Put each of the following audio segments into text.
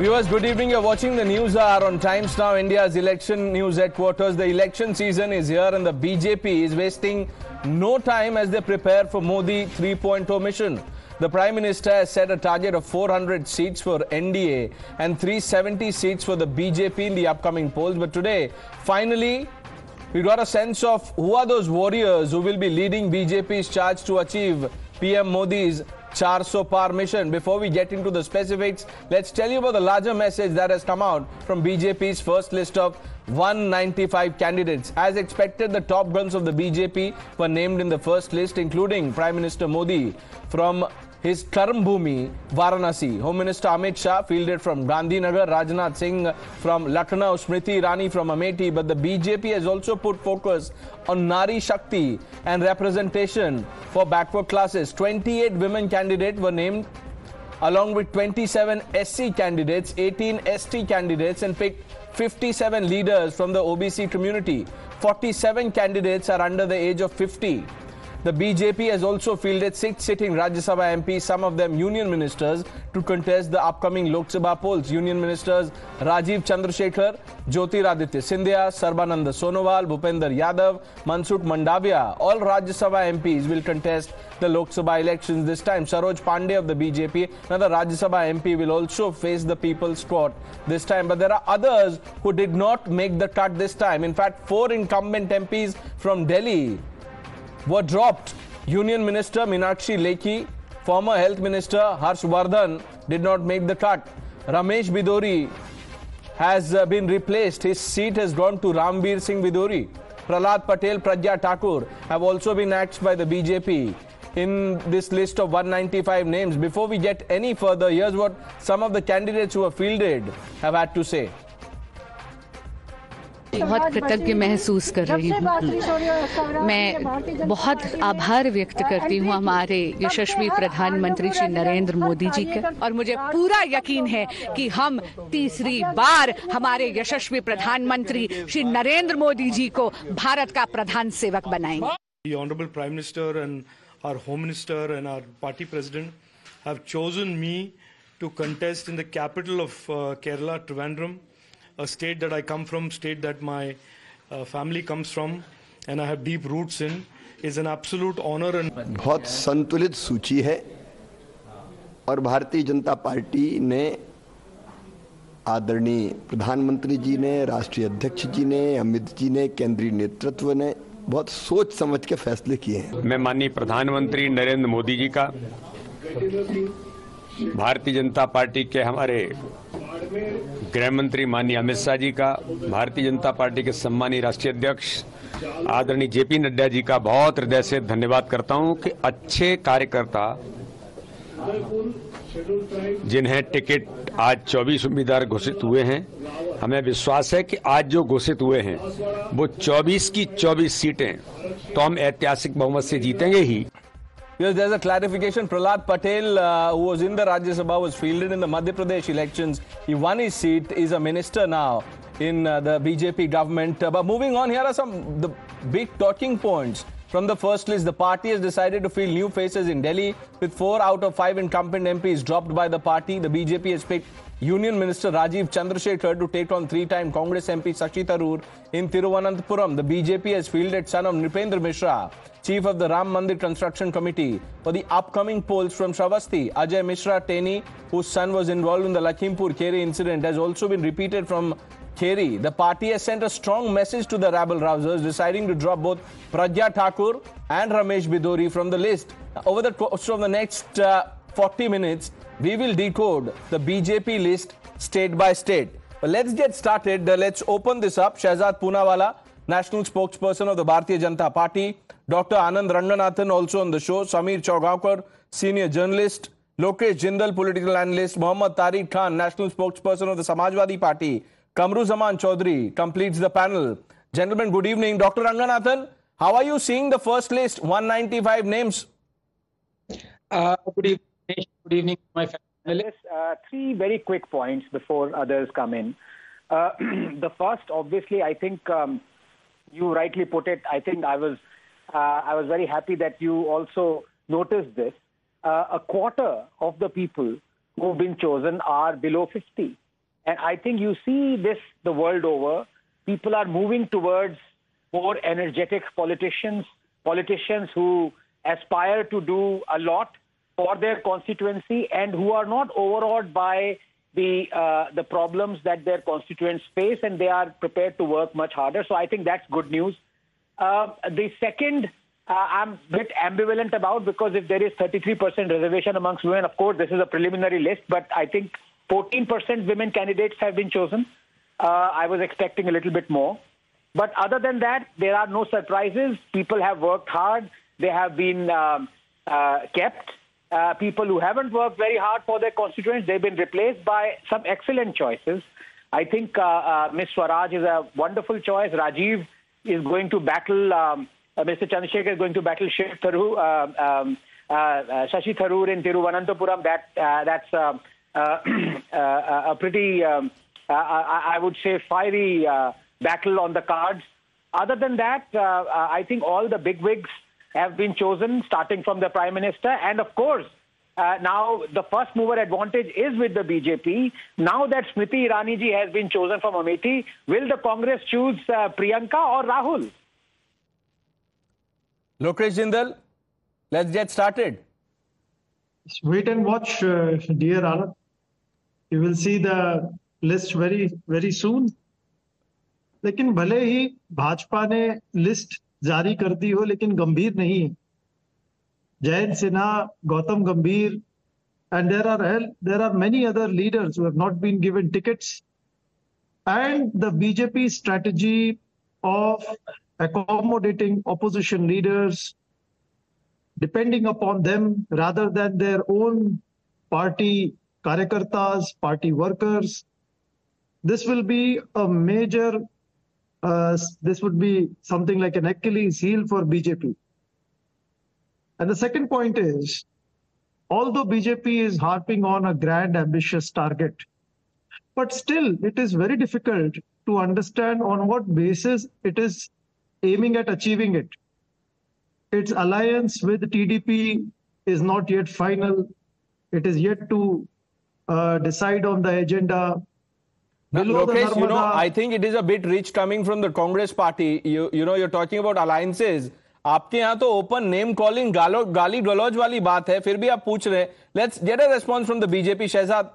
Viewers, good evening. You're watching the News Hour on Times Now, India's election news headquarters. The election season is here and the BJP is wasting no time as they prepare for Modi 3.0 mission. The Prime Minister has set a target of 400 seats for NDA and 370 seats for the BJP in the upcoming polls. But today, finally, we got a sense of who are those warriors who will be leading BJP's charge to achieve PM Modi's 400 par mission. Before we get into the specifics, let's tell you about the larger message that has come out from BJP's first list of 195 candidates. As expected, the top guns of the BJP were named in the first list, including Prime Minister Modi from his Karm Bhumi, Varanasi. Home Minister Amit Shah fielded from Gandhinagar, Rajnath Singh from Lucknow, Smriti Irani from Amethi. But the BJP has also put focus on Nari Shakti and representation for backward classes. 28 women candidates were named along with 27 SC candidates, 18 ST candidates, and picked 57 leaders from the OBC community. 47 candidates are under the age of 50. The BJP has also fielded six sitting Rajya Sabha MPs, some of them union ministers, to contest the upcoming Lok Sabha polls. Union ministers Rajiv Chandrasekhar, Jyotiraditya Scindia, Sarbananda Sonowal, Bhupender Yadav, Mansukh Mandavia, all Rajya Sabha MPs will contest the Lok Sabha elections this time. Saroj Pandey of the BJP, another Rajya Sabha MP, will also face the People's Court this time. But there are others who did not make the cut this time. In fact, four incumbent MPs from Delhi were dropped. Union Minister Meenakshi Lekhi, former Health Minister Harshvardhan did not make the cut. Ramesh Bidori has uh, been replaced. His seat has gone to Rambir Singh Bidori. Prahlad Patel, Pragya Thakur have also been axed by the BJP in this list of 195 names. Before we get any further, here's what some of the candidates who are fielded have had to say. बहुत कृतज्ञ महसूस कर रही हूँ। मैं बहुत आभार व्यक्त करती हूँ हमारे यशस्वी प्रधानमंत्री श्री नरेंद्र मोदी जी का। और मुझे पूरा यकीन है कि हम तीसरी बार हमारे यशस्वी प्रधानमंत्री श्री नरेंद्र मोदी जी को भारत का प्रधान सेवक बनाएँगे। Honourable prime minister and party president have a state that I come from, state that my uh, family comes from, and I have deep roots in, is an absolute honor and बहुत संतुलित सूची है। और भारतीय Janata Party ने आदरणीय प्रधानमंत्री जी ने राष्ट्रीय अध्यक्ष जी ने अमित जी ने केंद्रीय नेतृत्व ने बहुत सोच समझ के फैसले किए हैं। मैं माननीय प्रधानमंत्री नरेंद्र मोदी जी का भारतीय जनता पार्टी के हमारे गृह मंत्री माननीय अमित शाह जी का, भारतीय जनता पार्टी के सम्मानीय राष्ट्रीय अध्यक्ष, आदरणीय जेपी नड्डा जी का बहुत हृदय से धन्यवाद करता हूँ कि अच्छे कार्यकर्ता जिन्हें टिकट आज 24 उम्मीदवार घोषित हुए हैं, हमें विश्वास है कि आज जो घोषित हुए हैं, वो 24 की 24 सीटें तो हम ऐतिहासिक बहुमत से जीतेंगे ही। Yes, there's a clarification. Prahlad Patel, uh, who was in the Rajya Sabha, was fielded in the Madhya Pradesh elections. He won his seat, is a minister now in uh, the BJP government. Uh, but moving on, here are some the big talking points. From the first list, the party has decided to field new faces in Delhi, with four out of five incumbent MPs dropped by the party. The BJP has picked Union Minister Rajiv Chandrasekhar to take on three-time Congress MP Sashi Tharoor in Thiruvananthapuram. The BJP has fielded son of Nipendra Mishra, chief of the Ram Mandir Construction Committee, for the upcoming polls from Shravasti. Ajay Mishra Teni, whose son was involved in the Lakhimpur Kere incident, has also been repeated from Kheri. The party has sent a strong message to the rabble rousers, deciding to drop both Pragya Thakur and Ramesh Bidori from the list. Over the course of the next uh, 40 minutes, we will decode the BJP list state by state. But let's get started. Uh, let's open this up. Shahzad Poonawala, national spokesperson of the Bharatiya Janata Party. Dr. Anand Ranganathan also on the show. Samir Chowgaonkar, senior journalist. Lokesh Jindal, political analyst. Muhammad Tariq Khan, national spokesperson of the Samajwadi Party. Kamru Zaman Chaudhary completes the panel. Gentlemen, good evening. Dr. Ranganathan, how are you seeing the first list? 195 names. Uh, good evening, good evening, my panelists. Uh, three very quick points before others come in. Uh, the first, obviously, I think um, you rightly put it. I think I was uh, I was very happy that you also noticed this. Uh, a quarter of the people who've been chosen are below 50. And I think you see this the world over. People are moving towards more energetic politicians, politicians who aspire to do a lot for their constituency and who are not overawed by the uh, the problems that their constituents face, and they are prepared to work much harder. So I think that's good news. Uh, the second, uh, I'm a bit ambivalent about because if there is 33% reservation amongst women, of course this is a preliminary list, but I think 14% women candidates have been chosen. Uh, I was expecting a little bit more. But other than that, there are no surprises. People have worked hard. They have been um, uh, kept. Uh, people who haven't worked very hard for their constituents, they've been replaced by some excellent choices. I think uh, uh, Ms. Swaraj is a wonderful choice. Rajiv is going to battle, um, uh, Mr. Chandrasekhar is going to battle Shiv Tharoor, um, uh, Shashi Tharoor in Tiruvananthapuram. That, that's uh, a pretty, um, uh, I, I would say, fiery uh, battle on the cards. Other than that, uh, uh, I think all the bigwigs have been chosen, starting from the Prime Minister. And of course, uh, now the first mover advantage is with the BJP. Now that Smriti Irani ji has been chosen from Amethi, will the Congress choose uh, Priyanka or Rahul? Lokesh Jindal, let's get started. Wait and watch, uh, dear Anand You will see the list very, very soon. लेकिन भले ही भाजपा ने list जारी कर दी हो लेकिन गंभीर नहीं है जयंत सिन्हा गौतम गंभीर and there are there are many other leaders who have not been given tickets and the bjp strategy of accommodating opposition leaders depending upon them rather than their own party karyakartas party workers this will be a major uh, this would be something like an Achilles heel for BJP. And the second point is, although BJP is harping on a grand, ambitious target, but still it is very difficult to understand on what basis it is aiming at achieving it. Its alliance with TDP is not yet final. It is yet to uh, decide on the agenda. Now, the Lokesh, you know, I think it is a bit rich coming from the Congress party. You, you know, you're talking about alliances. आपके यहाँ तो open name calling गालो गाली गलौज वाली बात है फिर भी आप पूछ रहे हैं let's get a response from the BJP Shehzad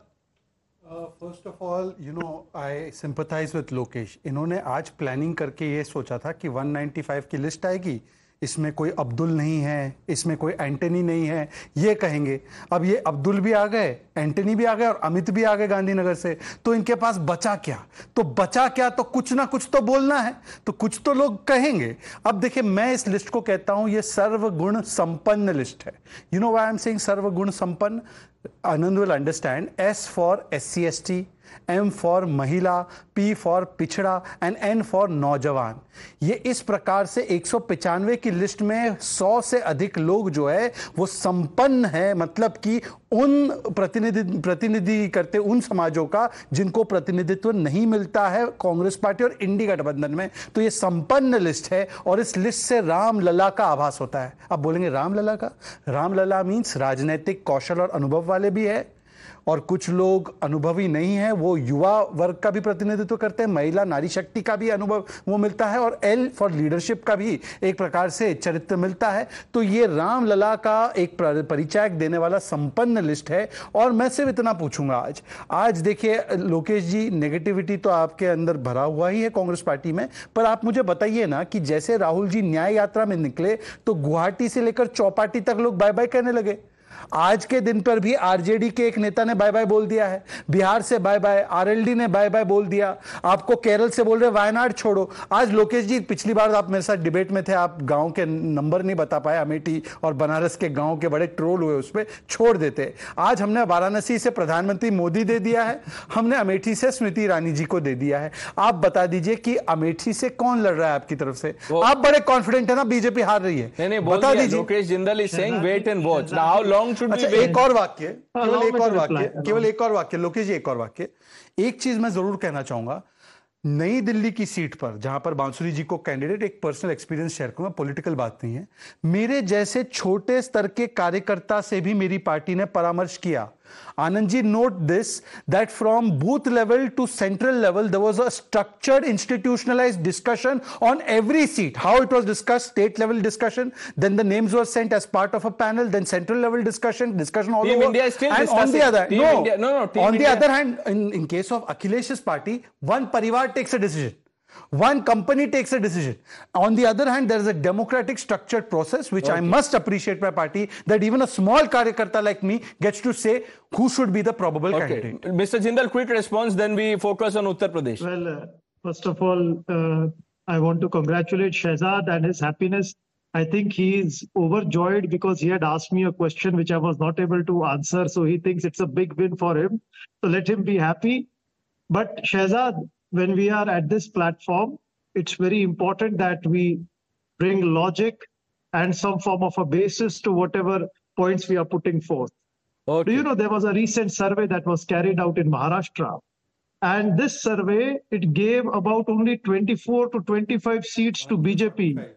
first of all you know I sympathise with Lokesh इन्होंने आज प्लानिंग करके ये सोचा था कि 195 की लिस्ट आएगी इसमें कोई अब्दुल नहीं है, इसमें कोई एंटनी नहीं है, ये कहेंगे। अब ये अब्दुल भी आ गए, एंटनी भी आ गए और अमित भी आ गए गांधीनगर से। तो इनके पास बचा क्या? तो बचा क्या तो कुछ ना कुछ तो बोलना है। तो कुछ तो लोग कहेंगे। अब देखिए, मैं इस लिस्ट को कहता हूँ, ये सर्वगुण संपन्न लिस्ट है। You know why am saying सर्वगुण संपन्न? Anand will understand S for S C S T M for महिला पी फॉर पिछड़ा एंड एन फॉर नौजवान। ये इस प्रकार से एक की लिस्ट में 100 से अधिक लोग जो है, वो संपन्न है मतलब कि उन प्रतिनिधि प्रतिनिधि करते उन समाजों का जिनको प्रतिनिधित्व नहीं मिलता है कांग्रेस पार्टी और इंडी गठबंधन में। तो ये संपन्न लिस्ट है और इस लिस्ट से राम लला का आभास होता है। अब बोलेंगे राम लला का? राम लला मीन्स राजनीतिक कौशल और अनुभव वाले भी है। और कुछ लोग अनुभवी नहीं है, वो युवा वर्ग का भी प्रतिनिधित्व करते हैं, महिला नारी शक्ति का भी अनुभव वो मिलता है और एल फॉर लीडरशिप का भी एक प्रकार से चरित्र मिलता है। तो ये राम लला का एक परिचायक देने वाला संपन्न लिस्ट है और मैं सिर्फ़ इतना पूछूँगा आज। आज देखिए, लोकेश जी नेगेटिविटी तो आपके अंदर भरा हुआ ही है कांग्रेस पार्टी में, पर आप मुझे बताइए ना कि जैसे राहुल जी न्याय यात्रा में निकले तो गुवाहाटी से लेकर चौपाटी तक लोग बाय बाय करने लगे। आज के दिन पर भी आरजेडी के एक नेता ने बाय बाय बोल दिया है। बिहार से बाय बाय आरएलडी ने बाय बाय बोल दिया। आपको केरल से बोल रहे वायनाड छोड़ो। आज लोकेश जी पिछली बार आप मेरे साथ डिबेट में थे आप गाँव के नंबर नहीं बता पाए अमेठी और बनारस के गाँव के बड़े ट्रोल हुए उस पर छोड़ देते। आज हमने वाराणसी से प्रधानमंत्री मोदी दे दिया है हमने अमेठी से स्मृति ईरानी जी को दे दिया है। आप बता दीजिए कि अमेठी से कौन लड़ रहा है आपकी तरफ़ से? आप बड़े कॉन्फिडेंट है ना बीजेपी हार रही है। नहीं नहीं बता दीजिए। Lokesh Jindal is saying wait and watch now long अच्छा एक और वाक्य केवल एक और वाक्य केवल एक और वाक्य लोकेश जी एक और वाक्य। एक चीज़ मैं ज़रूर कहना चाहूँगा नई दिल्ली की सीट पर जहाँ पर बांसुरी जी को कैंडिडेट एक पर्सनल एक्सपीरियंस शेयर करूँगा पॉलिटिकल बात नहीं है मेरे जैसे छोटे स्तर के कार्यकर्ता से भी मेरी पार्टी ने परामर्श किया Anandji, note this that from booth level to central level, there was a structured, institutionalized discussion on every seat. How it was discussed, state level discussion, then the names were sent as part of a panel, then central level discussion, discussion all Team over. India is still and on the other, Team no, India- no, no, on India- the other hand, in, in case of Akhilesh's party, one parivar takes a decision. One company takes a decision. On the other hand, there is a democratic structured process, which I must appreciate my party, that even a small karyakarta like me gets to say who should be the probable Okay. candidate. Mr. Jindal, quick response, then we focus on Uttar Pradesh. Well, uh, first of all, uh, I want to congratulate Shehzad and his happiness. I think he is overjoyed because he had asked me a question which I was not able to answer. So he thinks it's a big win for him. So let him be happy. But Shehzad, when we are at this platform, it's very important that we bring logic and some form of a basis to whatever points we are putting forth. Okay. Do you know there was a recent survey that was carried out in Maharashtra? And this survey, it gave about only 24 to 25 seats to BJP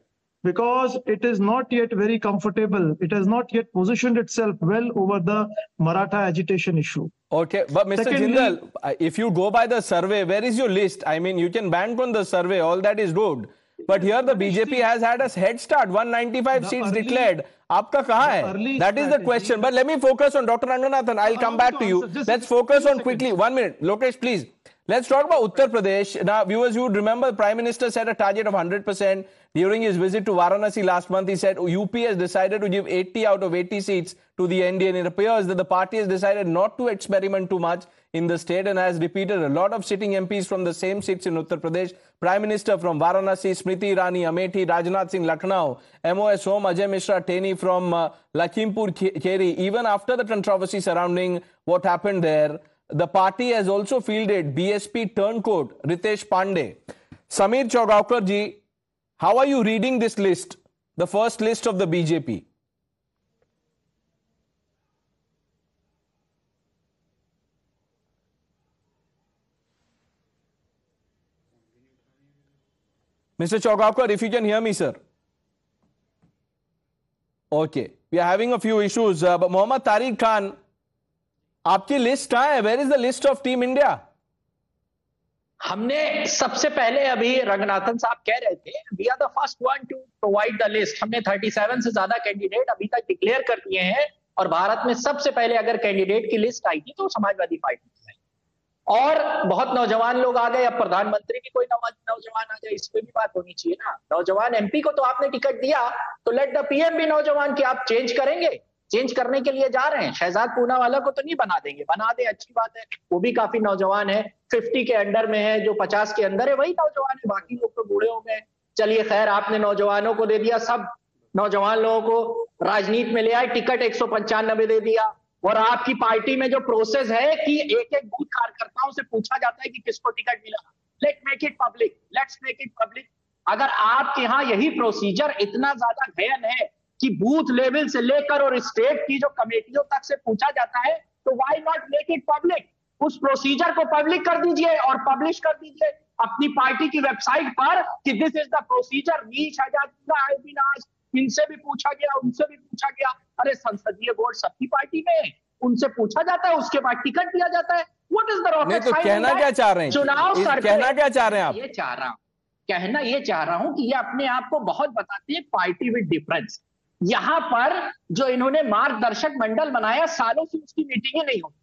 because it is not yet very comfortable. It has not yet positioned itself well over the Maratha agitation issue. Okay, but Mr. Secondly- Jindal, if you go by the survey, where is your list? I mean, you can bank on the survey, all that is good. But here the BJP has had a head start, 195 The seats early- declared. Aapka kahan hai? That is the question. But let me focus on Dr. Ranganathan. I'll come back to to you. Let's focus on quickly. One minute. Lokesh, please. Let's talk about Uttar Pradesh. Now, viewers, you would remember the Prime Minister set a target of 100% during his visit to Varanasi last month. He said UP has decided to give 80 out of 80 seats to the NDA. And it appears that the party has decided not to experiment too much in the state and has repeated a lot of sitting MPs from the same seats in Uttar Pradesh. Prime Minister from Varanasi, Smriti Irani, Amethi, Rajnath Singh, Lucknow, MOS Home, Ajay Mishra, Teni from uh, Lakhimpur Kheri. Even after the controversy surrounding what happened there, the party has also fielded BSP turncoat Ritesh Pandey. Samir Chowgaukar ji, how are you reading this list? The first list of the BJP. Mr. Chowgaukar, if you can hear me, sir. Okay, we are having a few issues. Uh, but Mohammad Tariq Khan, आपकी list कहाँ है where is the list of team India हमने सबसे पहले अभी रंगनाथन साहब कह रहे थे we are the first one to provide the list हमने 37 से ज़्यादा कैंडिडेट अभी तक डिक्लेयर कर दिए हैं और भारत में सबसे पहले अगर कैंडिडेट की लिस्ट आई थी तो समाजवादी पार्टी की आई और बहुत नौजवान लोग आ गए, अब प्रधानमंत्री भी कोई नौजवान आ जाए इस पे भी बात होनी चाहिए ना। नौजवान एमपी को तो आपने टिकट दिया तो लेट द पीएम भी नौजवान की आप चेंज करेंगे। चेंज करने के लिए जा रहे हैं। शहजाद पूना वाला को तो नहीं बना देंगे। बना दे, अच्छी बात है। वो भी काफ़ी नौजवान है। फिफ्टी के अंडर में है, जो पचास के अंदर है, वही नौजवान है। बाकी लोग तो बूढ़े हो गए। चलिए खैर, आपने नौजवानों को दे दिया। सब नौजवान लोगों को राजनीति में ले आए। टिकट एक सौ पंचानबे दे दिया। और आपकी पार्टी में जो प्रोसेस है कि एक एक बूथ कार्यकर्ताओं से पूछा जाता है कि किसको टिकट मिला। Let make it public let's make it public अगर आपके यहाँ यही प्रोसीजर इतना ज़्यादा गहन है कि बूथ लेवल से लेकर और स्टेट की जो कमेटियों तक से पूछा जाता है तो why not make it public उस प्रोसीजर को पब्लिक कर दीजिए और पब्लिश कर दीजिए अपनी पार्टी की वेबसाइट पर कि this is the procedure me Shehzad इनसे भी पूछा गया उनसे भी पूछा गया। अरे संसदीय बोर्ड सबकी पार्टी में है। उनसे पूछा जाता है उसके बाद टिकट दिया जाता है। व्हाट इज़ द नहीं तो कहना क्या चाह रहे हैं? चुनाव कहना क्या चाह रहे हैं आप? ये चाह रहा हूँ। कहना ये चाह रहा हूँ कि ये अपने आप को बहुत बताती है पार्टी विद डिफरेंस यहाँ पर जो इन्होंने मार्गदर्शक मंडल बनाया, सालों से उसकी मीटिंग नहीं होती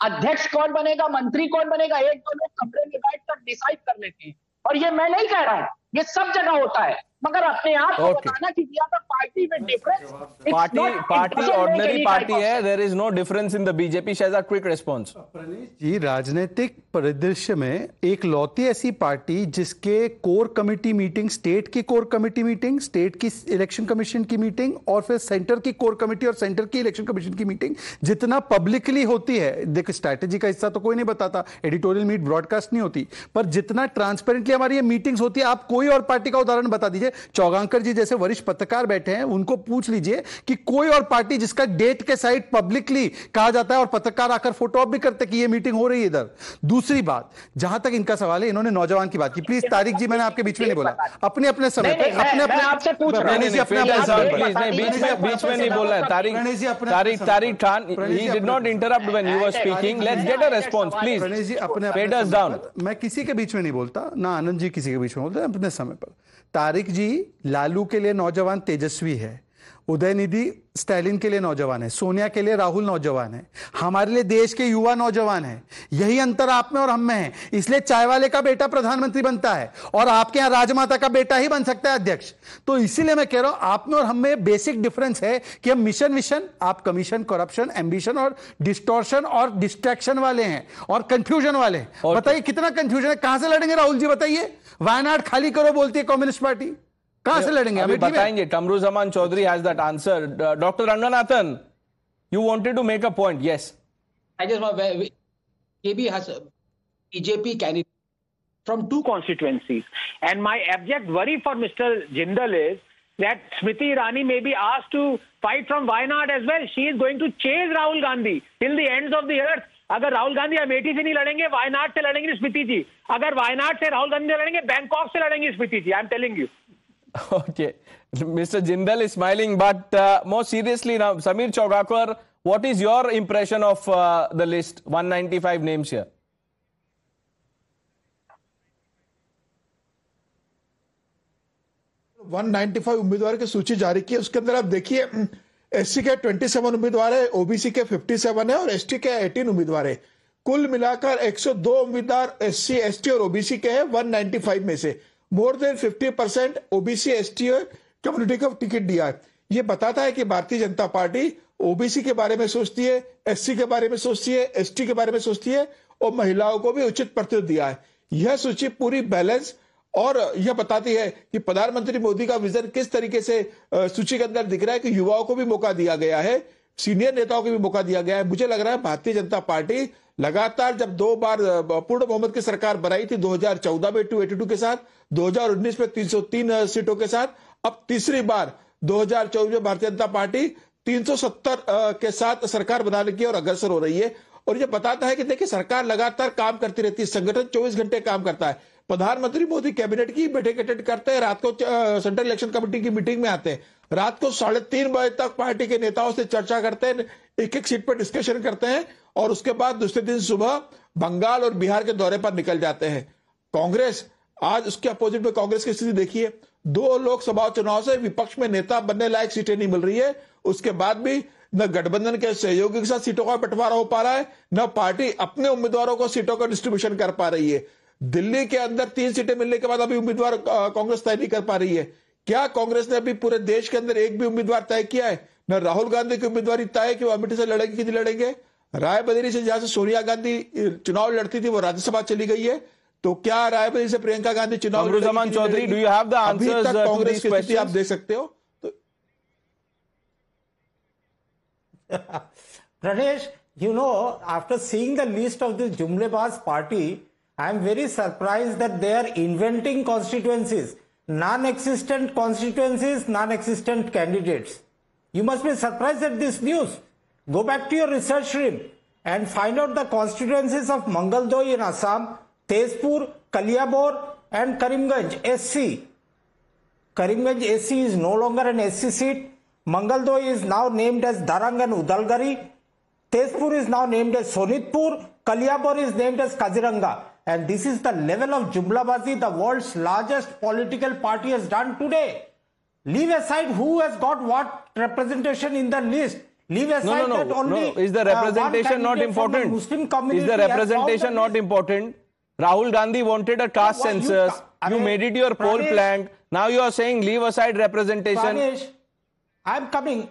अध्यक्ष कौन बनेगा, मंत्री कौन बनेगा, एक दो लोग कमरे में बैठ कर डिसाइड कर लेते हैं। और ये मैं नहीं कह रहा हूँ, ये सब जगह होता है। मगर अपने आप को Okay. बताना कि we are the party with difference party party ordinary party है there is no difference in the BJP Shehzad quick response ji राजनीतिक परिदृश्य में एक लौती ऐसी पार्टी जिसके कोर कमेटी मीटिंग स्टेट की कोर कमेटी मीटिंग स्टेट की इलेक्शन कमीशन की मीटिंग और फिर सेंटर की कोर कमेटी और सेंटर की इलेक्शन कमीशन की मीटिंग जितना पब्लिकली होती है। देखो स्ट्रैटेजी का हिस्सा तो कोई नहीं बताता एडिटोरियल मीट ब्रॉडकास्ट नहीं होती पर जितना ट्रांसपेरेंटली हमारी ये मीटिंग्स होती है आप कोई और पार्टी का उदाहरण बता दीजिए। चौगांकर जी जैसे वरिष्ठ पत्रकार बैठे हैं उनको पूछ लीजिए कि कोई और पार्टी जिसका डेट के साइड पब्लिकली कहा जाता है और पत्रकार आकर फ़ोटो ऑफ़ भी करते कि ये मीटिंग हो रही है इधर। दूसरी बात जहाँ तक इनका सवाल है इन्होंने नौजवान की बात की। प्लीज़ तारिक जी मैंने आपके बीच में नहीं बोला। अपने अपने समय पे अपने अपने आपसे पूछ रहा हूँ। अपने अपने बीच में नहीं बोल है। Tariq Tariq Tariq Khan he did not interrupt when you were speaking let's get a response please ji अपने डाउन मैं किसी के बीच में नहीं बोलता ना आनंद जी किसी के बीच में बोलते अपने समय पर। तारिक जी लालू के लिए नौजवान तेजस्वी है उदयनिधि स्टैलिन के लिए नौजवान है सोनिया के लिए राहुल नौजवान है हमारे लिए देश के युवा नौजवान है यही अंतर आप में और हम में है इसलिए चाय वाले का बेटा प्रधानमंत्री बनता है और आपके यहाँ राजमाता का बेटा ही बन सकता है अध्यक्ष। तो इसीलिए मैं कह रहा हूँ आप में और हम में बेसिक डिफरेंस है कि हम मिशन विशन आप कमीशन करप्शन एम्बिशन और डिस्टोर्शन और डिस्ट्रैक्शन वाले हैं और कंफ्यूजन वाले हैं। बताइए कितना कंफ्यूजन है? कहाँ से लड़ेंगे राहुल जी बताइए। वायनाड खाली करो बोलती है कम्युनिस्ट पार्टी कहाँ से लड़ेंगे? अभी बताएँगे Kamru Zaman Chaudhary has that answer doctor Ranganathan you wanted to make a point yes I just ये भी has BJP candidate from two constituencies and my abject worry for mister Jindal is that Smriti Irani maybe asked to fight from Wayanad as well she is going to chase Rahul Gandhi till the ends of the earth. अगर राहुल गांधी अमेठी से नहीं लड़ेंगे वायनाड से लड़ेंगे स्मृति जी। अगर वायनाड से राहुल गांधी लड़ेंगे Bangkok से लड़ेंगे Smriti ji I am telling you Okay, Mr. Jindal is smiling, but uh, more seriously now, Samir Chaugakwar, what is your impression of uh, the list? 195 names here. One ninety five उम्मीदवार की सूची जारी की उसके अंदर आप देखिए हम्म, S C के ट्वेंटी सेवन उम्मीदवार है ओबीसी के फिफ्टी सेवन है और एस टी के एटीन उम्मीदवार है कुल मिलाकर एक सौ दो उम्मीदवार एससी एसटी और ओबीसी के हैं वन नाइनटी फाइव में से more than 50 percent OBC ST community को टिकट दिया है। ये बताता है कि भारतीय जनता पार्टी ओबीसी के बारे में सोचती है एससी के बारे में सोचती है एसटी के बारे में सोचती है और महिलाओं को भी उचित प्रतिनिधित्व दिया है। यह सूची पूरी बैलेंस और यह बताती है कि प्रधानमंत्री मोदी का विजन किस तरीके से सूची के अंदर दिख रहा है कि युवाओं को भी मौका दिया गया है सीनियर नेताओं को भी मौका दिया गया है। मुझे लग रहा है भारतीय जनता पार्टी लगातार जब दो बार पूर्ण बहुमत की सरकार बनाई थी 2014 में 282 के साथ 2019 में 303 सीटों के साथ, अब तीसरी बार 2024 में भारतीय जनता पार्टी 370 के साथ सरकार बनाने की और अग्रसर हो रही है। और ये बताता है कि देखिए, सरकार लगातार काम करती रहती है, संगठन 24 घंटे काम करता है। प्रधानमंत्री मोदी कैबिनेट की बैठक अटेंड करते हैं, रात को सेंट्रल इलेक्शन कमेटी की मीटिंग में आते हैं। रात को साढ़े तीन बजे तक पार्टी के नेताओं से चर्चा करते हैं एक एक सीट पर डिस्कशन करते हैं और उसके बाद दूसरे दिन सुबह बंगाल और बिहार के दौरे पर निकल जाते हैं। कांग्रेस, आज उसके अपोजिट में कांग्रेस की स्थिति देखिए। दो लोकसभा चुनाव से विपक्ष में नेता बनने लायक सीटें नहीं मिल रही है। उसके बाद भी न गठबंधन के सहयोगी के साथ सीटों का बंटवारा हो पा रहा है, न पार्टी अपने उम्मीदवारों को सीटों का डिस्ट्रीब्यूशन कर पा रही है। दिल्ली के अंदर तीन सीटें मिलने के बाद अभी उम्मीदवार कांग्रेस तय नहीं कर पा रही है। क्या कांग्रेस ने अभी पूरे देश के अंदर एक भी उम्मीदवार तय किया है? न राहुल गांधी की उम्मीदवारी तय है कि वो अमित से लड़ेंगे कि नहीं लड़ेंगे? रायबरेली से जहाँ से सोनिया गांधी चुनाव लड़ती थी वो राज्यसभा चली गई है। तो क्या रायबरेली से प्रियंका गांधी चुनाव Chaudhary do you have the Congress की स्थिति आप देख सकते हो। तो Ranesh you know after seeing the list of this जुमलेबाज party I am very surprise that they are inventing constituencies non existent constituencies non existent candidates You must be surprised at this news. Go back to your research stream and find out the constituencies of Mangaldoy in Assam, Tezpur, Kaliabor and Karimganj SC. Karimganj SC is no longer an SC seat. Mangaldoy is now named as Darang and Udalgari. Tezpur is now named as Sonitpur. Kaliabor is named as Kaziranga. And this is the level of Jumlabazi the world's largest political party has done today. Leave aside who has got what representation in the list. Leave aside No, no, that no, only no. Is the uh, representation not candidate the important? Muslim Is the representation not important? Rahul Gandhi wanted a caste you census. ca- You, made it your poll plank. Now you are saying leave aside representation. Pradesh, I'm coming.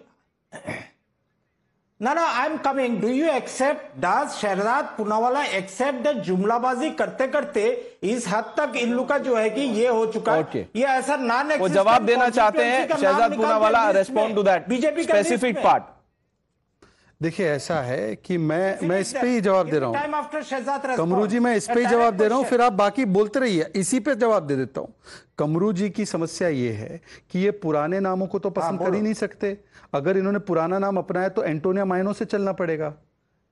No, no, I'm coming. Do you accept, does Shehzad Poonawalla accept that जुमलाबाजी करते करते इस हद तक इन लोग का जो है कि ये हो चुका है Okay. ये ऐसा नॉन वो जवाब देना चाहते हैं Shehzad Poonawalla respond to that specific part देखिए ऐसा है कि मैं मैं इस पे ही जवाब दे रहा हूँ. कमरू जी मैं इस पे ही जवाब दे रहा हूँ फिर आप बाकी बोलते रहिए इसी पे जवाब दे देता हूँ। कमरू जी की समस्या ये है कि ये पुराने नामों को तो पसंद कर ही नहीं सकते। अगर इन्होंने पुराना नाम अपनाया तो एंटोनिया माइनो से चलना पड़ेगा।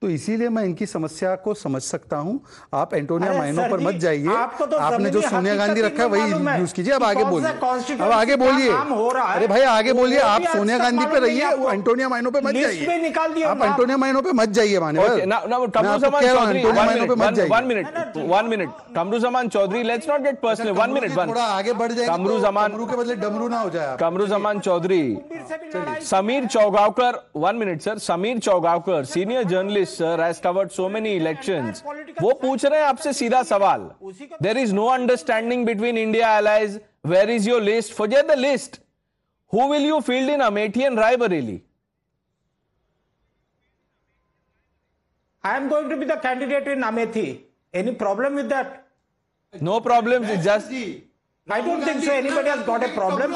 तो इसीलिए मैं इनकी समस्या को समझ सकता हूँ आप एंटोनिया माइनो पर मत जाइए आपको तो आपने जो सोनिया गांधी रखा है वही यूज़ कीजिए अब आगे बोलिए अब आगे बोलिए काम हो रहा है, अरे भाई आगे बोलिए आप सोनिया गांधी पे रहिए वो एंटोनिया माइनो पे मत जाइए निकाल दिया आप एंटोनिया माइनो पे मत जाइए माने Chaudhary, let's not get personal. One minute, one. थोड़ा आगे बढ़ तो के बदले डमरू ना हो जाए आप। Kamruzaman Chaudhary. Samir Chowgaokar, one minute, sir. Samir Chowgaokar, senior office sir has covered so many election वो पूछ रहे हैं आपसे सीधा सवाल। There is no understanding between India allies where is your list forget the list who will you field in Amethi and Raebareli I am going to be the candidate in Amethi any problem with that no problem just I don't think so. Anybody has got a problem.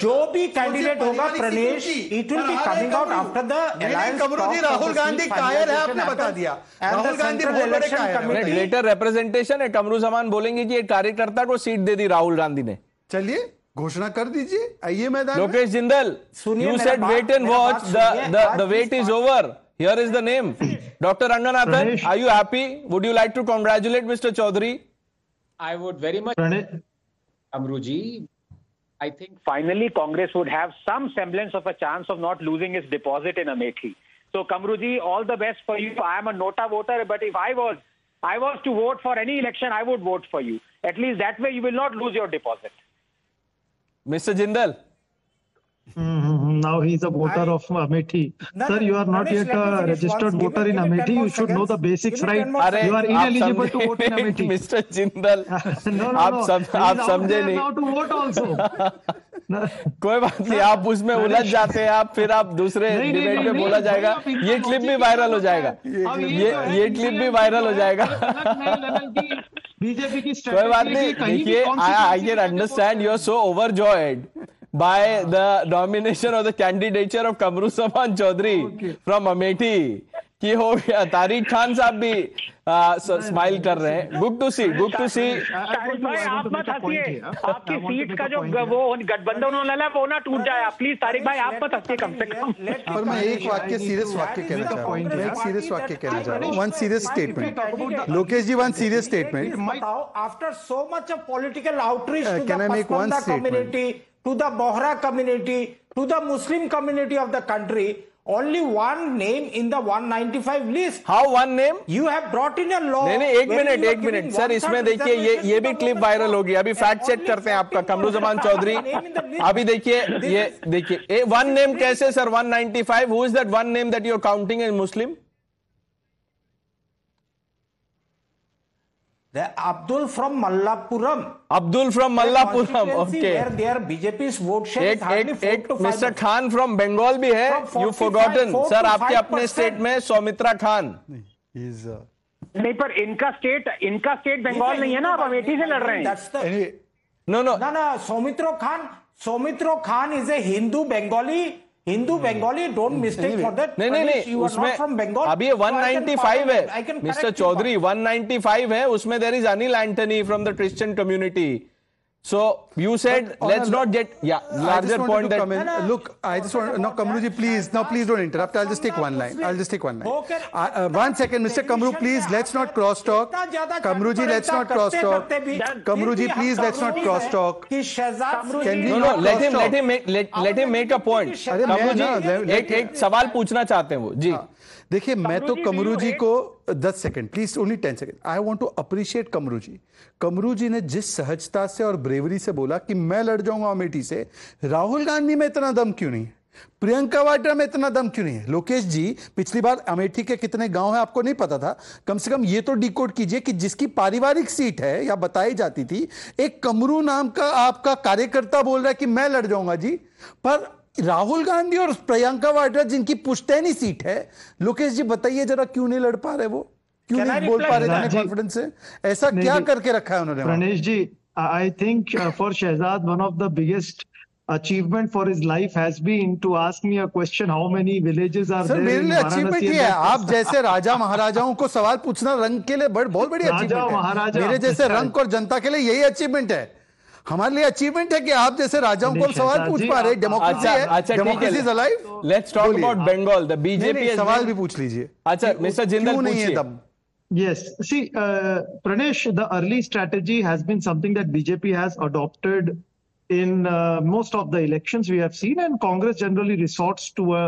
जो भी candidate होगा प्रदेश it will be coming out after the alliance Qamru ji Rahul Gandhi कायर है आपने बता दिया। राहुल गांधी बहुत बड़े कायर है ग्रेटर रिप्रेजेंटेशन है कमरुजमान बोलेंगे कि एक कार्यकर्ता को सीट दे दी राहुल गांधी ने। चलिए घोषणा कर दीजिए आइए मैदान में। लोकेश जिंदल सुनिए you said wait and watch the the wait is over here is the name doctor Ranganathan are you happy would you like to congratulate mister Chaudhary I would very much Amruji, I think finally Congress would have some semblance of a chance of not losing its deposit in Amethi. So, Kamruji, all the best for you. I am a Nota voter, but if I was, I was to vote for any election, I would vote for you. At least that way you will not lose your deposit. Mr. Jindal. Mhm, Now he is a voter I- of Amethi. No, Sir, you are not Pradesh, yet a registered once. Voter in give me 10 Amethi. You should know the basics, right? 10 more अरे You are ineligible to vote in Amethi. Mister Jindal no, no, आप is आप समझे नहीं now to vote also. No. कोई बात नहीं आप उसमें उलझ जाते हैं आप फिर आप दूसरे डिबेट में बोला जाएगा ये क्लिप भी वायरल हो जाएगा है? ये है, ये क्लिप भी वायरल हो जाएगा बीजेपी की कोई बात नहीं है देखिए I I can understand you are so overjoyed by the nomination of the candidature of Kamru Saman Chaudhary from Amethi. कि हो गया तारिक खान साहब भी स्माइल कर रहे हैं good to see good to see भाई आप मत हंसिए आपकी सीट का जो वो गठबंधन होने वाला वो ना टूट जाए प्लीज़ तारिक भाई आप मत हंसिए कम से कम पर मैं एक वाक्य सीरियस वाक्य कहना चाह रहा हूँ मैं एक सीरियस वाक्य कहना चाह रहा हूँ one serious statement Lokesh ji one serious statement after so much of political outreach Uh, to can I the one to the Bohra community to the Muslim community of the country only one name in the 195 list. How one name you have brought in a law नहीं नहीं एक minute एक minute sir इसमें देखिए ये ये भी clip viral होगी. अभी फैक्ट चेक करते हैं आपका. 14 Kamru Zaman people Chaudhary name the. अभी देखिए ये देखिए वन नेम कैसे sir 195 who is that one name that you are counting in Muslim Abdul from Malappuram Abdul from Malappuram okay there BJP vote share mister Khan from Bengal भी है you forgotten sir आपके अपने state में Saumitra Khan is नहीं पर इनका state इनका state Bengal नहीं है ना आप अमेठी से लड़ रहे हैं। नो नो ना ना Soumitra Khan Soumitra Khan is a Hindu Bengali Hindu Bengali don't mistake for that नहीं नहीं नहीं उसमें फ्रॉम बंगाल अभी 195 है। मिस्टर चौधरी 195 है उसमें there is Anil Antony from the Christian community a- get या I just larger wanted point to come that in. Look, I just want no, Kamruji, please, no, please don't interrupt. I'll just take one line. I'll just take one line. Uh, uh, one second, Mr. Kamru, please, let's not cross talk. इतना ज़्यादा Kamruji, let's not cross talk. करते भी- Kamruji, please, let's not cross talk. Can we no not no let cross him talk? Let him make let him make a point अरे मैं कमरू ना, जी let- एक एक सवाल पूछना चाहते हैं वो जी देखिए मैं तो कमरू जी, को दस second please only ten second. I want to appreciate Qamru ji Qamru ji ने जिस सहजता से और ब्रेवरी से बोला कि मैं लड़ जाऊँगा अमेठी से राहुल गांधी में इतना दम क्यों नहीं है? प्रियंका वाड्रा में इतना दम क्यों नहीं है? लोकेश जी पिछली बार अमेठी के कितने गाँव हैं आपको नहीं पता था? कम से कम ये तो डिकोड कीजिए कि जिसकी पारिवारिक सीट है या बताई जाती थी एक कमरू नाम का आपका कार्यकर्ता बोल रहा है कि मैं लड़ जाऊँगा जी। पर राहुल गांधी और प्रियंका वाड्रा जिनकी पुश्तैनी सीट है लोकेश जी बताइए जरा क्यों नहीं लड़ पा रहे वो? क्यों Can नहीं बोल पा रहे इतने कॉन्फिडेंस से? ऐसा क्या करके रखा है उन्होंने I I think uh, for Shehzad, one of the biggest achievement for his life has been to ask me a question how many villages are sir there मेरे लिए अचीवमेंट ही। है आप जैसे राजा महाराजाओं को सवाल पूछना रंग के लिए बड़- बहुत बड़ी अचीवमेंट है। महाराजा, मेरे जैसे। रंग और जनता के लिए यही अचीवमेंट है। हमारे लिए अचीवमेंट है कि आप जैसे राजाओं को सवाल पूछ पा रहे डेमोक्रेसी अच्छा है अच्छा democracy is alive let's talk about Bengal the BJP सवाल भी पूछ लीजिए अच्छा मिस्टर जिंदल नहीं है पूछिए दम Yes. See, uh, Pranesh, the early strategy has been something that BJP has adopted in uh, most of the elections we have seen, and Congress generally resorts to a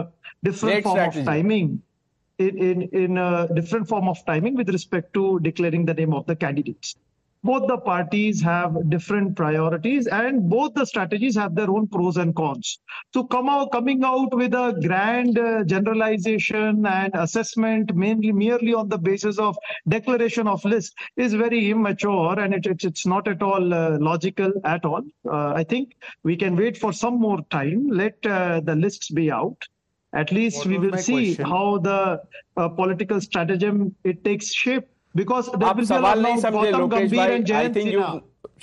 different Late form strategy. of timing. In, in, in a different form of timing with respect to declaring the name of the candidates. Both the parties have different priorities and both the strategies have their own pros and cons. So come out, coming out with a grand uh, generalization and assessment mainly merely on the basis of declaration of list is very immature and it, it, it's not at all uh, logical at all. Uh, I think we can wait for some more time. Let uh, the lists be out. At least What we will see question? how the uh, political stratagem it takes shape because आप सवाल नहीं समझे लोकेश भाई I think you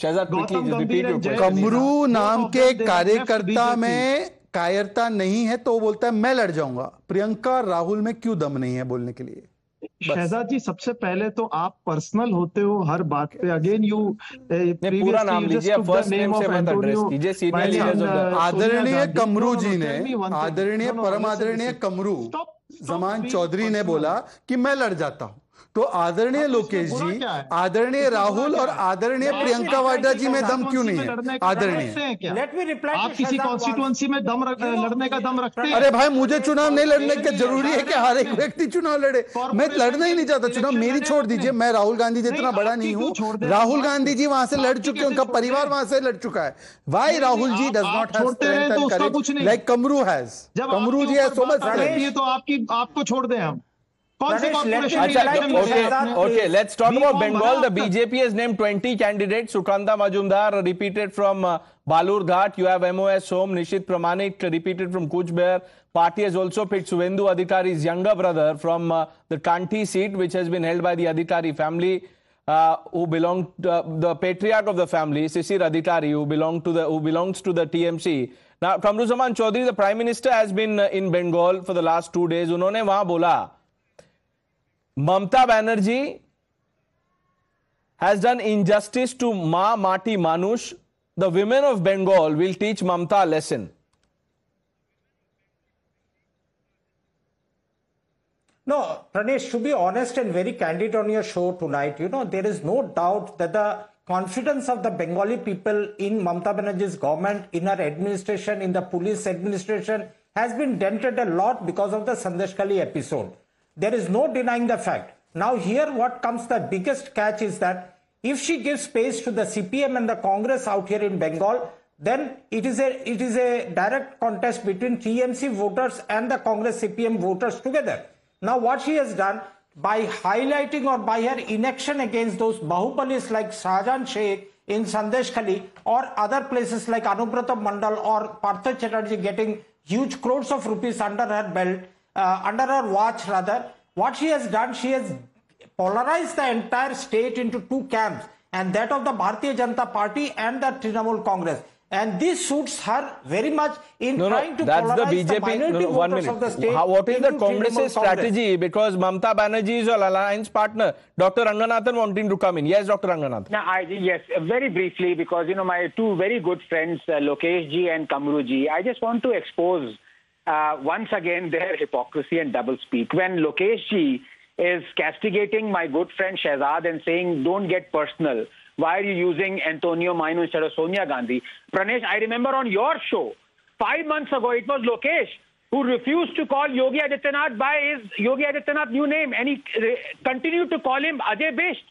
Shehzad quickly repeat your. Qamru नाम के कार्यकर्ता में कायरता नहीं है तो वो बोलता है मैं लड़ जाऊँगा। प्रियंका राहुल में क्यों दम नहीं है बोलने के लिए? शहजाद जी सबसे पहले तो आप पर्सनल होते हो हर बात पे। अगेन यू पूरा नाम लीजिए, first name से मत address कीजिए, leaders of the- आदरणीय कमरू जी ने आदरणीय परम आदरणीय कमरू जमान चौधरी ने बोला कि मैं लड़ जाता हूँ। तो आदरणीय लोकेश जी आदरणीय राहुल और आदरणीय प्रियंका वाड्रा जी में दम क्यों नहीं है? आदरणीय। Let me reply आप किसी कॉन्स्टिट्यूंसी में दम लड़ने का दम रखते हैं? अरे भाई मुझे चुनाव नहीं लड़ने का ज़रूरी है कि हर एक व्यक्ति चुनाव लड़े। मैं लड़ना ही नहीं चाहता चुनाव मेरी छोड़ दीजिए मैं राहुल गांधी जितना बड़ा नहीं हूँ। राहुल गांधी जी वहाँ से लड़ चुके हैं उनका परिवार वहाँ से लड़ चुका है। Why Rahul ji does not छोड़ते रहे तो उसका कुछ लाइक कमरू हैज़ कमरू जी ऊपर सो मच है तो आपकी आपको छोड़ दें हम। Let's talk about bengal the bjp has named 20 candidates sukanta majumdar repeated from uh, balur ghat you have mos home nishit pramanik repeated from kuch behar party has also picked suvendu adhikari's younger brother from uh, the kanti seat which has been held by the adhikari family uh, who belonged uh, the patriarch of the family sisir adhikari who belonged to the who belongs to the tmc now kamruzaman chaudhary the prime minister has been uh, in bengal for the last two days उन्होंने वहाँ बोला Mamta Banerjee has done injustice to Ma Mati Manush. The women of Bengal will teach Mamta a lesson. No, Pranesh, to be honest and very candid on your show tonight, you know, there is no doubt that the confidence of the Bengali people in Mamata Banerjee's government, in her administration, in the police administration, has been dented a lot because of the Sandeshkali episode. There is no denying the fact. Now, here, what comes the biggest catch is that if she gives space to the CPM and the Congress out here in Bengal, then it is a it is a direct contest between TMC voters and the Congress CPM voters together. Now, what she has done by highlighting or by her inaction against those Bahubalis like Shahjan Sheikh in Sandesh Khali or other places like Anubrata Mandal or Partha Chatterjee getting huge crores of rupees under her belt, uh, under her watch rather, what she has done, she has polarized the entire state into two camps and that of the Bharatiya Janata Party and the Trinamool Congress. And this suits her very much in No, trying no, to that's the polarize the, BJP. minority No, no, one voters minute. of the state. How, what is the into Trinamool Congress's Congress. strategy? Because Mamta Banerjee is an alliance partner. Dr. Ranganathan wanting to come in. Yes, Dr. Ranganathan. Now, I, yes, very briefly, because, you know, my two very good friends, uh, Lokesh ji and Kamru ji, I just want to expose uh, once again their hypocrisy and doublespeak. When Lokesh ji is castigating my good friend Shehzad and saying, don't get personal, why are you using Antonio Maino instead of Sonia Gandhi? Pranesh, I remember on your show, five months ago, it was Lokesh who refused to call Yogi Adityanath by his Yogi Adityanath new name and he uh, continued to call him Ajay Bisht.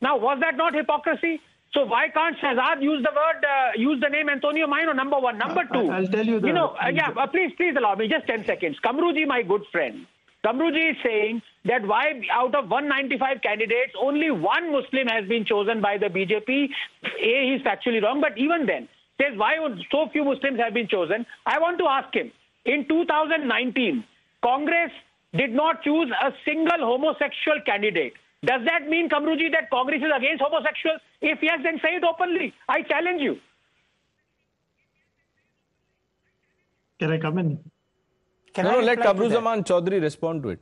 Now, was that not hypocrisy? So why can't Shahzad use the word, uh, use the name Antonio Maino, number one? Number two, I'll tell you the- you know, uh, yeah, uh, please, please allow me just 10 seconds. Kamruji, my good friend, Kamruji is saying that why out of 195 candidates, only one Muslim has been chosen by the BJP. A, he's factually wrong, but even then, says why so few Muslims have been chosen? I want to ask him, in 2019, Congress did not choose a single homosexual candidate. Does that mean, Kamruji, that Congress is against homosexuals? If yes, then say it openly. I challenge you. Can I come in? Can no, I no, let reply to that? Kamruzaman Chaudhary respond to it.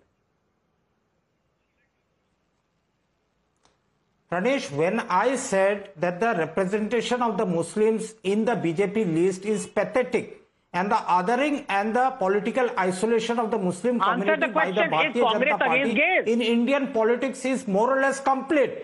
Pranesh, when I said that the representation of the Muslims in the BJP list is pathetic and the othering and the political isolation of the Muslim Answer community the by the question, is Bharatiya Janata Party in Indian politics is more or less complete.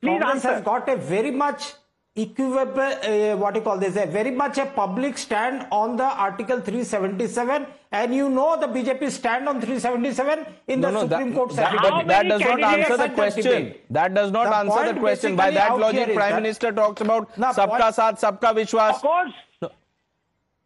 Please Congress answer. has got a very much equivalent, uh, what you call this, a very much a public stand on the Article 377, and you know the BJP stand on 377 in No, the no, Supreme that, Court. that, settlement. but that does not answer the question. debate? That does not The answer the question. By that logic, Prime that- Minister talks about No, sabka saath, sabka vishwas. Of course.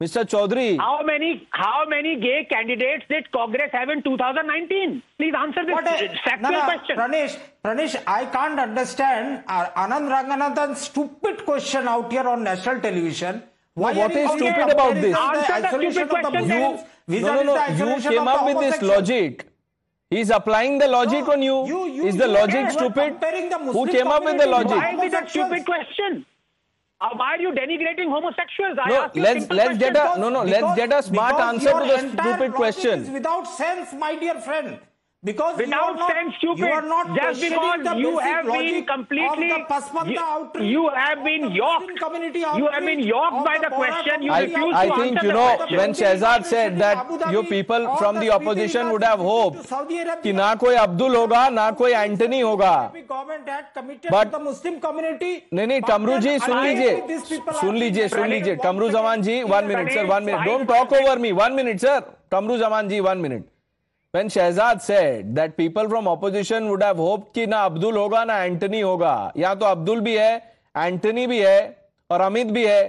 Mr. Chaudhary, How many how many gay candidates did Congress have in 2019? Please answer this What a, factual no, no, question. Pranesh, Pranesh, I can't understand uh, Anand Ranganathan's stupid question out here on national television. Why what are you stupid about the this? Answer the isolation stupid of question you, no, no, no, you came up with this homosexuals? logic. He's applying the logic No, on you. you- you- Is the you- logic you stupid? the Who came up with the logic? Why is it a stupid question? Uh, why are you denigrating homosexuals? I No, you let's let's get a no no let's get a smart answer to the stupid question. without sense, my dear friend. Because Without you are not, sense, stupid. You are not Just because the you have been completely, you, outreach, you have been yoked. Community You have been yoked by the the question. You I, community refuse I to think you know when Shehzad said that you people from the opposition would have to hope Saudi Arabia. कि ना कोई अब्दुल होगा ना कोई Antony होगा BJP government had But- the Muslim community. नहीं नहीं then जी सुन ultimately लीजिए these people are soon being लीजिए सुन लीजिए One Qamru second. Zaman ji one minute sir one minute don't talk over me one minute sir Qamru Zaman ji one minute When Shahzad said that people from opposition would have hoped कि ना अब्दुल होगा ना Antony होगा। यहाँ तो अब्दुल भी है Antony भी है और अमित भी है।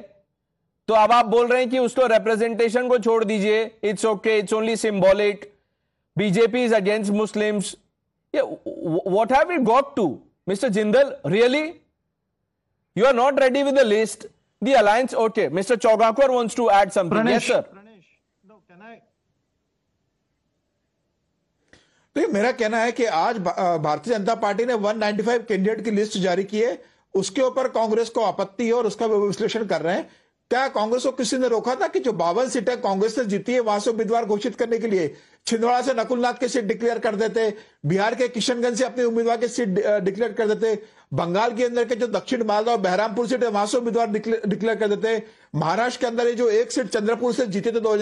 तो अब आप बोल रहे हैं कि उसको रिप्रेजेंटेशन को छोड़ दीजिए। It's okay it's only symbolic BJP is against Muslim what what have you got to mister Jindal really you are not ready with the list the alliance okay mister Chowgaokar wants to add something sir तो मेरा कहना है कि आज भारतीय Janata Party ने 195 candidate की list जारी की है। उसके ऊपर कांग्रेस को आपत्ति है और उसका विश्लेषण कर रहे हैं। क्या कांग्रेस को किसी ने रोका था कि जो बावन सीटें कांग्रेस ने जीती है, वहाँ से उम्मीदवार घोषित करने के लिए? छिंदवाड़ा से नकुलनाथ की सीट डिक्लेयर कर देते, बिहार के किशनगंज से अपने उम्मीदवार की सीट डिक्लेयर कर देते, बंगाल के अंदर के जो दक्षिण मालदा और बहरामपुर सीट है, वहाँ से उम्मीदवार डिक्लेयर कर देते, महाराष्ट्र के अंदर जो एक सीट चंद्रपुर से जीते थे दो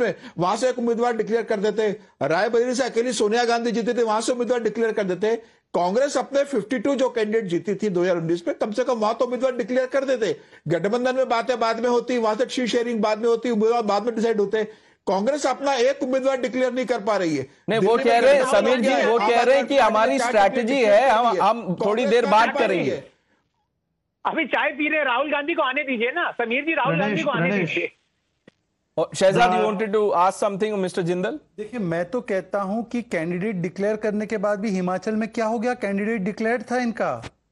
में, वहाँ से एक उम्मीदवार डिक्लेयर कर देते, रायबरेली से अकेली सोनिया गांधी जीते थे, वहाँ से उम्मीदवार डिक्लेयर कर देते कांग्रेस अपने 52 जो कैंडिडेट जीती थी 2019 में कम से कम वहाँ तो उम्मीदवार डिक्लेयर कर देते। गठबंधन में बातें बाद में होती वहाँ से शी शेयरिंग बाद में होती उम्मीदवार बाद में डिसाइड होते। कांग्रेस अपना एक उम्मीदवार डिक्लेयर नहीं कर पा रही है। नहीं वो कह रहे हैं समीर जी वो कह रहे हैं कि हमारी स्ट्रैटेजी है हम हम थोड़ी देर कर बात रही करेंगे। है। अभी चाय पी रहे राहुल गांधी को आने दीजिए ना। समीर जी राहुल गांधी को आने दीजिए। You The- wanted to ask something, Mr. Jindal? देखिए मैं तो कहता हूँ कि कैंडिडेट डिक्लेयर करने के बाद भी हिमाचल में क्या हो गया कैंडिडेट डिक्लेयर था इनका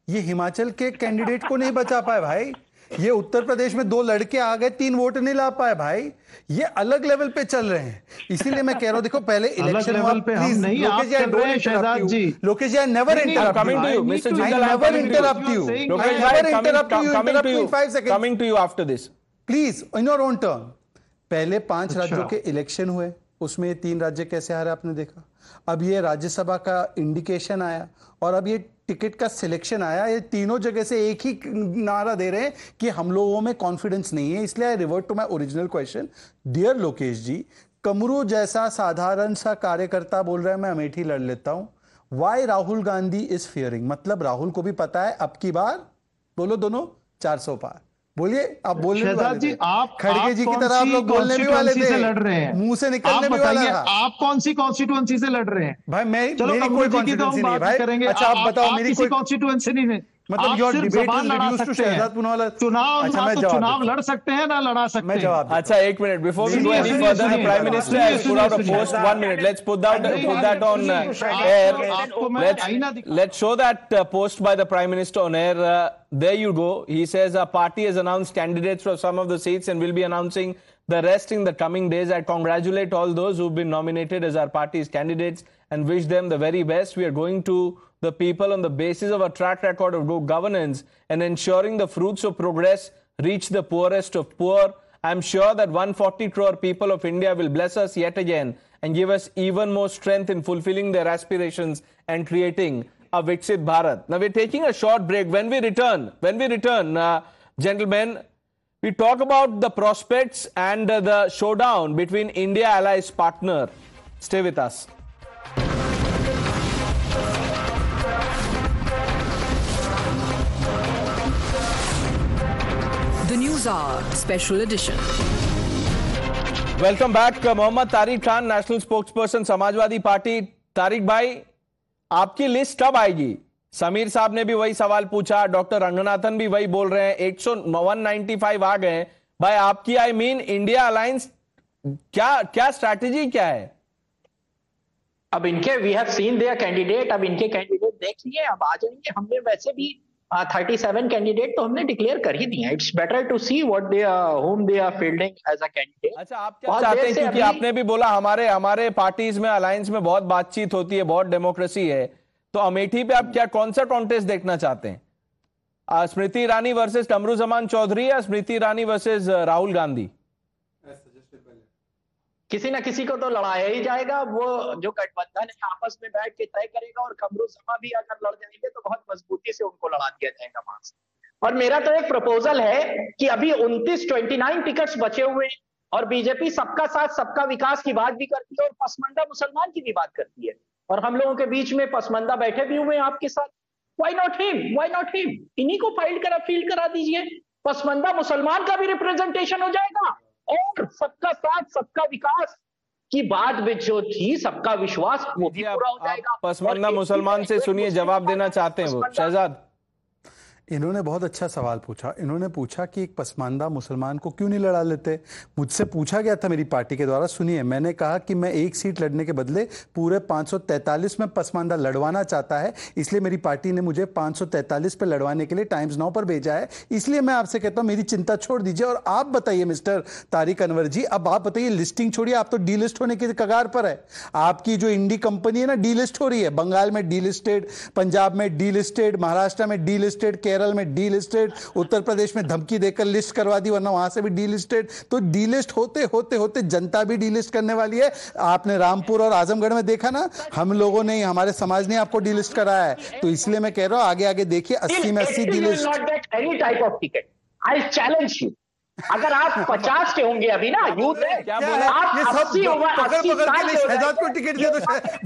ये हिमाचल के कैंडिडेट को नहीं बचा पाए भाई ये उत्तर प्रदेश में दो लड़के आ गए तीन वोट नहीं ला पाए भाई ये अलग लेवल पे चल रहे हैं इसीलिए मैं कह रहा हूँ देखो पहले इलेक्शन लेवल पे हम नहीं, आप चल रहे हैं, शहजाद जी। लोकेश जी आई नेवर नहीं, I'm coming to you, Mr. Jindal. Never. Interrupt you you in you. five seconds. Coming to you after this. Please in your own turn पहले पाँच अच्छा। राज्यों के इलेक्शन हुए उसमें ये तीन राज्य कैसे हारे आपने देखा? अब ये राज्यसभा का इंडिकेशन आया और अब ये टिकट का सिलेक्शन आया ये तीनों जगह से एक ही नारा दे रहे हैं कि हम लोगों में कॉन्फिडेंस नहीं है। इसलिए I revert to my original question dear Lokesh ji Qamru जैसा साधारण सा कार्यकर्ता बोल रहा है मैं अमेठी लड़ लेता हूँ। Why Rahul Gandhi is fearing मतलब राहुल को भी पता है अब की बार? बोलो दोनों 400 पार। बोलिए आप बोलने वाले जी आप खड़गे जी की तरह आप लोग बोलने भी वाले थे। लड़ रहे हैं? मुँह से निकलने भी वाला बताइए, था। आप कौन सी कॉन्स्टिट्यूएंसी से लड़ रहे हैं? भाई मैं चलो मेरी कोई कॉन्स्टिट्यूएंसी की नहीं भाई। करेंगे। अच्छा आप बताओ मेरी कोई कॉन्स्टिट्यूएंसी नहीं है। मतलब आप your सिर्फ debate जबान is लड़ा reduced to सकते हैं शहजाद पुनावाला। चुनाव अच्छा, ना मैं तो जवाब चुनाव देता लड़ सकते हैं ना लड़ा सकते मैं हैं जवाब देता Acha, एक minute. Before we go सुनिए, any सुनिए, further, the सुनिए, Prime सुनिए, Minister सुनिए, has put out a सुनिए, post. सुनिए। One minute. Let's put that नहीं, put that on uh, नहीं, air. आपको मैं Let's आईना दिखा let's show that uh, post by the Prime Minister on air. Uh, there you go. He says our party has announced candidates for some of the seats and will be announcing the rest in the coming days. I congratulate all those who've been nominated as our party's candidates and wish them the very best. We are going to the people on the basis of a track record of good governance and ensuring the fruits of progress reach the poorest of poor. I'm sure that 140 crore people of India will bless us yet again and give us even more strength in fulfilling their aspirations and creating a Viksit Bharat. Now we're taking a short break. When we return, when we return, uh, gentlemen, we talk about the prospects and uh, the showdown between India allies partner. Stay with us. Hour Special Edition. Welcome back Mohammad Tariq Khan national spokesperson Samajwadi party Tariq भाई आपकी list कब आएगी? समीर साहब ने भी वही सवाल पूछा डॉक्टर रंगनाथन भी वही बोल रहे हैं एक सौ वन नाइनटी फाइव आ गए भाई आपकी आई मीन इंडिया अलायंस क्या क्या स्ट्रैटेजी क्या है? अब इनके we have seen there candidate अब इनके कैंडिडेट देख लिए अब आ जाएँगे। हमने वैसे भी थर्टी सेवन कैंडिडेट तो हमने डिक्लेयर कर ही दिया it's better to see what they whom they are fielding as a candidate अच्छा आप क्या चाहते हैं? क्योंकि आपने भी बोला हमारे हमारे पार्टीज़ में अलायंस में बहुत बातचीत होती है बहुत डेमोक्रेसी है। तो अमेठी पे आप क्या कौन सा कॉन्टेस्ट देखना चाहते हैं? स्मृति ईरानी वर्सेस कमरू जमान चौधरी या स्मृति ईरानी वर्सेस राहुल गांधी? किसी ना किसी को तो लड़ाया ही जाएगा। वो जो गठबंधन है, आपस में बैठ के तय करेगा और कमरू समा भी अगर लड़ जाएँगे तो बहुत मजबूती से उनको लड़ा दिया जाएगा वहाँ से। और मेरा तो एक प्रपोजल है कि अभी 29 29 टिकट्स बचे हुए हैं और बीजेपी सबका साथ, सबका विकास की बात भी करती है और पसमंदा मुसलमान की भी बात करती है। और हम लोगों के बीच में पसमंदा बैठे भी हुए हैं आपके साथ। Why not him why not him इन्हीं को फ़ाइल करा फील करा दीजिए। पसमंदा मुसलमान का भी रिप्रेजेंटेशन हो जाएगा। और सबका साथ सबका विकास की बात में जो थी सबका विश्वास वो भी पूरा हो जाएगा। पसमंदा मुसलमान से सुनिए जवाब देना चाहते हैं वो। शहजाद। इन्होंने बहुत अच्छा सवाल पूछा। इन्होंने पूछा कि एक पसमानदा मुसलमान को क्यों नहीं लड़ा लेते? मुझसे पूछा गया था मेरी पार्टी के द्वारा, सुनिए, मैंने कहा कि मैं एक सीट लड़ने के बदले पूरे 543 में पसमानदा लड़वाना चाहता है, इसलिए मेरी पार्टी ने मुझे 543 पे लड़वाने के लिए टाइम्स नाउ पर भेजा है। इसलिए मैं आपसे कहता हूँ, मेरी चिंता छोड़ दीजिए और आप बताइए, मिस्टर तारिक अनवर जी, अब आप बताइए, लिस्टिंग छोड़िए, आप तो डी लिस्ट होने की कगार पर है। आपकी जो इंडी कंपनी है ना डी लिस्ट हो रही है। बंगाल में डी लिस्टेड पंजाब में डी लिस्टेड महाराष्ट्र में डी लिस्टेड केरल में डी लिस्टेड उत्तर प्रदेश में धमकी देकर लिस्ट करवा दी वरना वहाँ से भी डी लिस्टेड तो डी लिस्ट होते होते होते जनता भी डी लिस्ट करने वाली है। आपने रामपुर और आजमगढ़ में देखा ना हम लोगों ने हमारे समाज ने आपको डी लिस्ट कराया है। तो इसलिए मैं कह रहा हूँ आगे आगे देखिए अस्सी में अस्सी delist I challenge you अगर आप पचास के होंगे अभी ना यूथ है क्या बोला आप ये सब अस्सी पकड़ पकड़ के लिए शहजाद को टिकट दे दो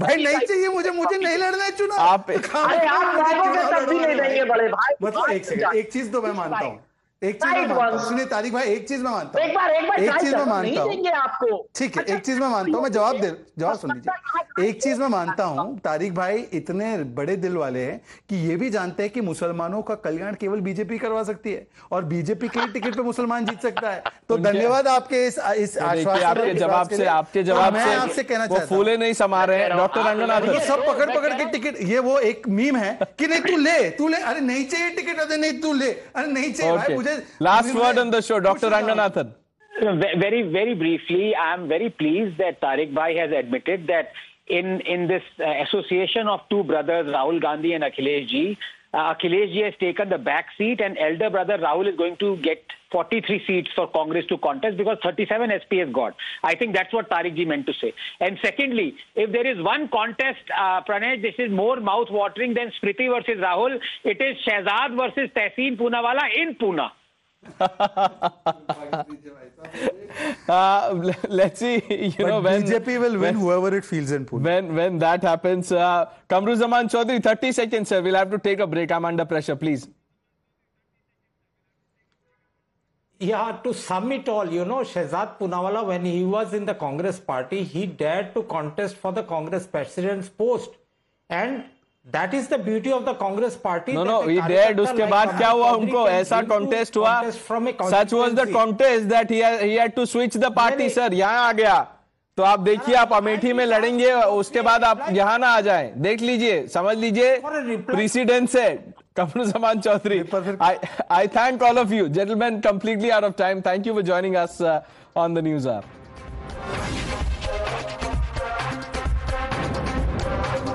भाई नहीं चाहिए मुझे मुझे नहीं लड़ना है चुनाव। आप अरे आप मांगोगे तब भी नहीं देंगे बड़े भाई। मतलब एक सेकंड एक चीज़ तो मैं मानता हूँ। एक चीज़ मैं मानता हूँ। सुनिए तारिक भाई एक चीज़ मैं मानता हूँ। एक बार एक बार एक चीज़ मैं मानता हूँ। आपको। ठीक है एक चीज़ मैं मानता हूँ मैं जवाब दे जवाब सुन लीजिए। एक चीज़ मैं मानता हूँ तारिक भाई इतने बड़े दिल वाले हैं कि ये भी जानते हैं कि मुसलमानों का कल्याण केवल बीजेपी करवा सकती है और बीजेपी के टिकट पे मुसलमान जीत सकता है। तो धन्यवाद आपके इस इस तो आपके जवाब से आपके जवाब मैं आपसे कहना चाहता हूँ। फूले नहीं समा रहे डॉक्टर ये रंगनाथन सब पकड़ पकड़ के टिकट ये वो एक मीम है कि नहीं तू ले तू ले अरे नहीं चाहिए टिकट अरे नहीं तू ले अरे नहीं चाहिए this. Last word on the show, Dr. Ranganathan. Very, very briefly, I'm very pleased that Tariq Bhai has admitted that in in this uh, association of two brothers, Rahul Gandhi and Akhilesh Ji, uh, Akhilesh Ji has taken the back seat, and elder brother Rahul is going to get 43 seats for Congress to contest because 37 SP has got. I think that's what Tariq Ji meant to say. And secondly, if there is one contest, uh, Pranay, this is more mouth-watering than Smriti versus Rahul. It is Shehzad versus Tehseen Poonawala in Pune. Uh, let's see. You But know when BJP will win when- whoever it feels in Pune. When when that happens, uh, Kamru Zaman Chaudhary, 30 seconds, sir. We'll have to take a break. I'm under pressure, please. Yeah, to sum it all, you know, Shehzad Punawala, when he was in the Congress party, he dared to contest for the Congress president's post. And that is the beauty of the Congress party no no they उसके बाद क्या हुआ उनको ऐसा contest हुआ such was the contest that to switch the party sir यहाँ आ गया। तो आप देखिए आप अमेठी में लड़ेंगे उसके बाद आप यहाँ ना आ जाए। देख लीजिए समझ लीजिए प्रेसिडेंस है कपन समान Chaudhary. I thank all of you gentleman completely out of time thank you for joining us on the news are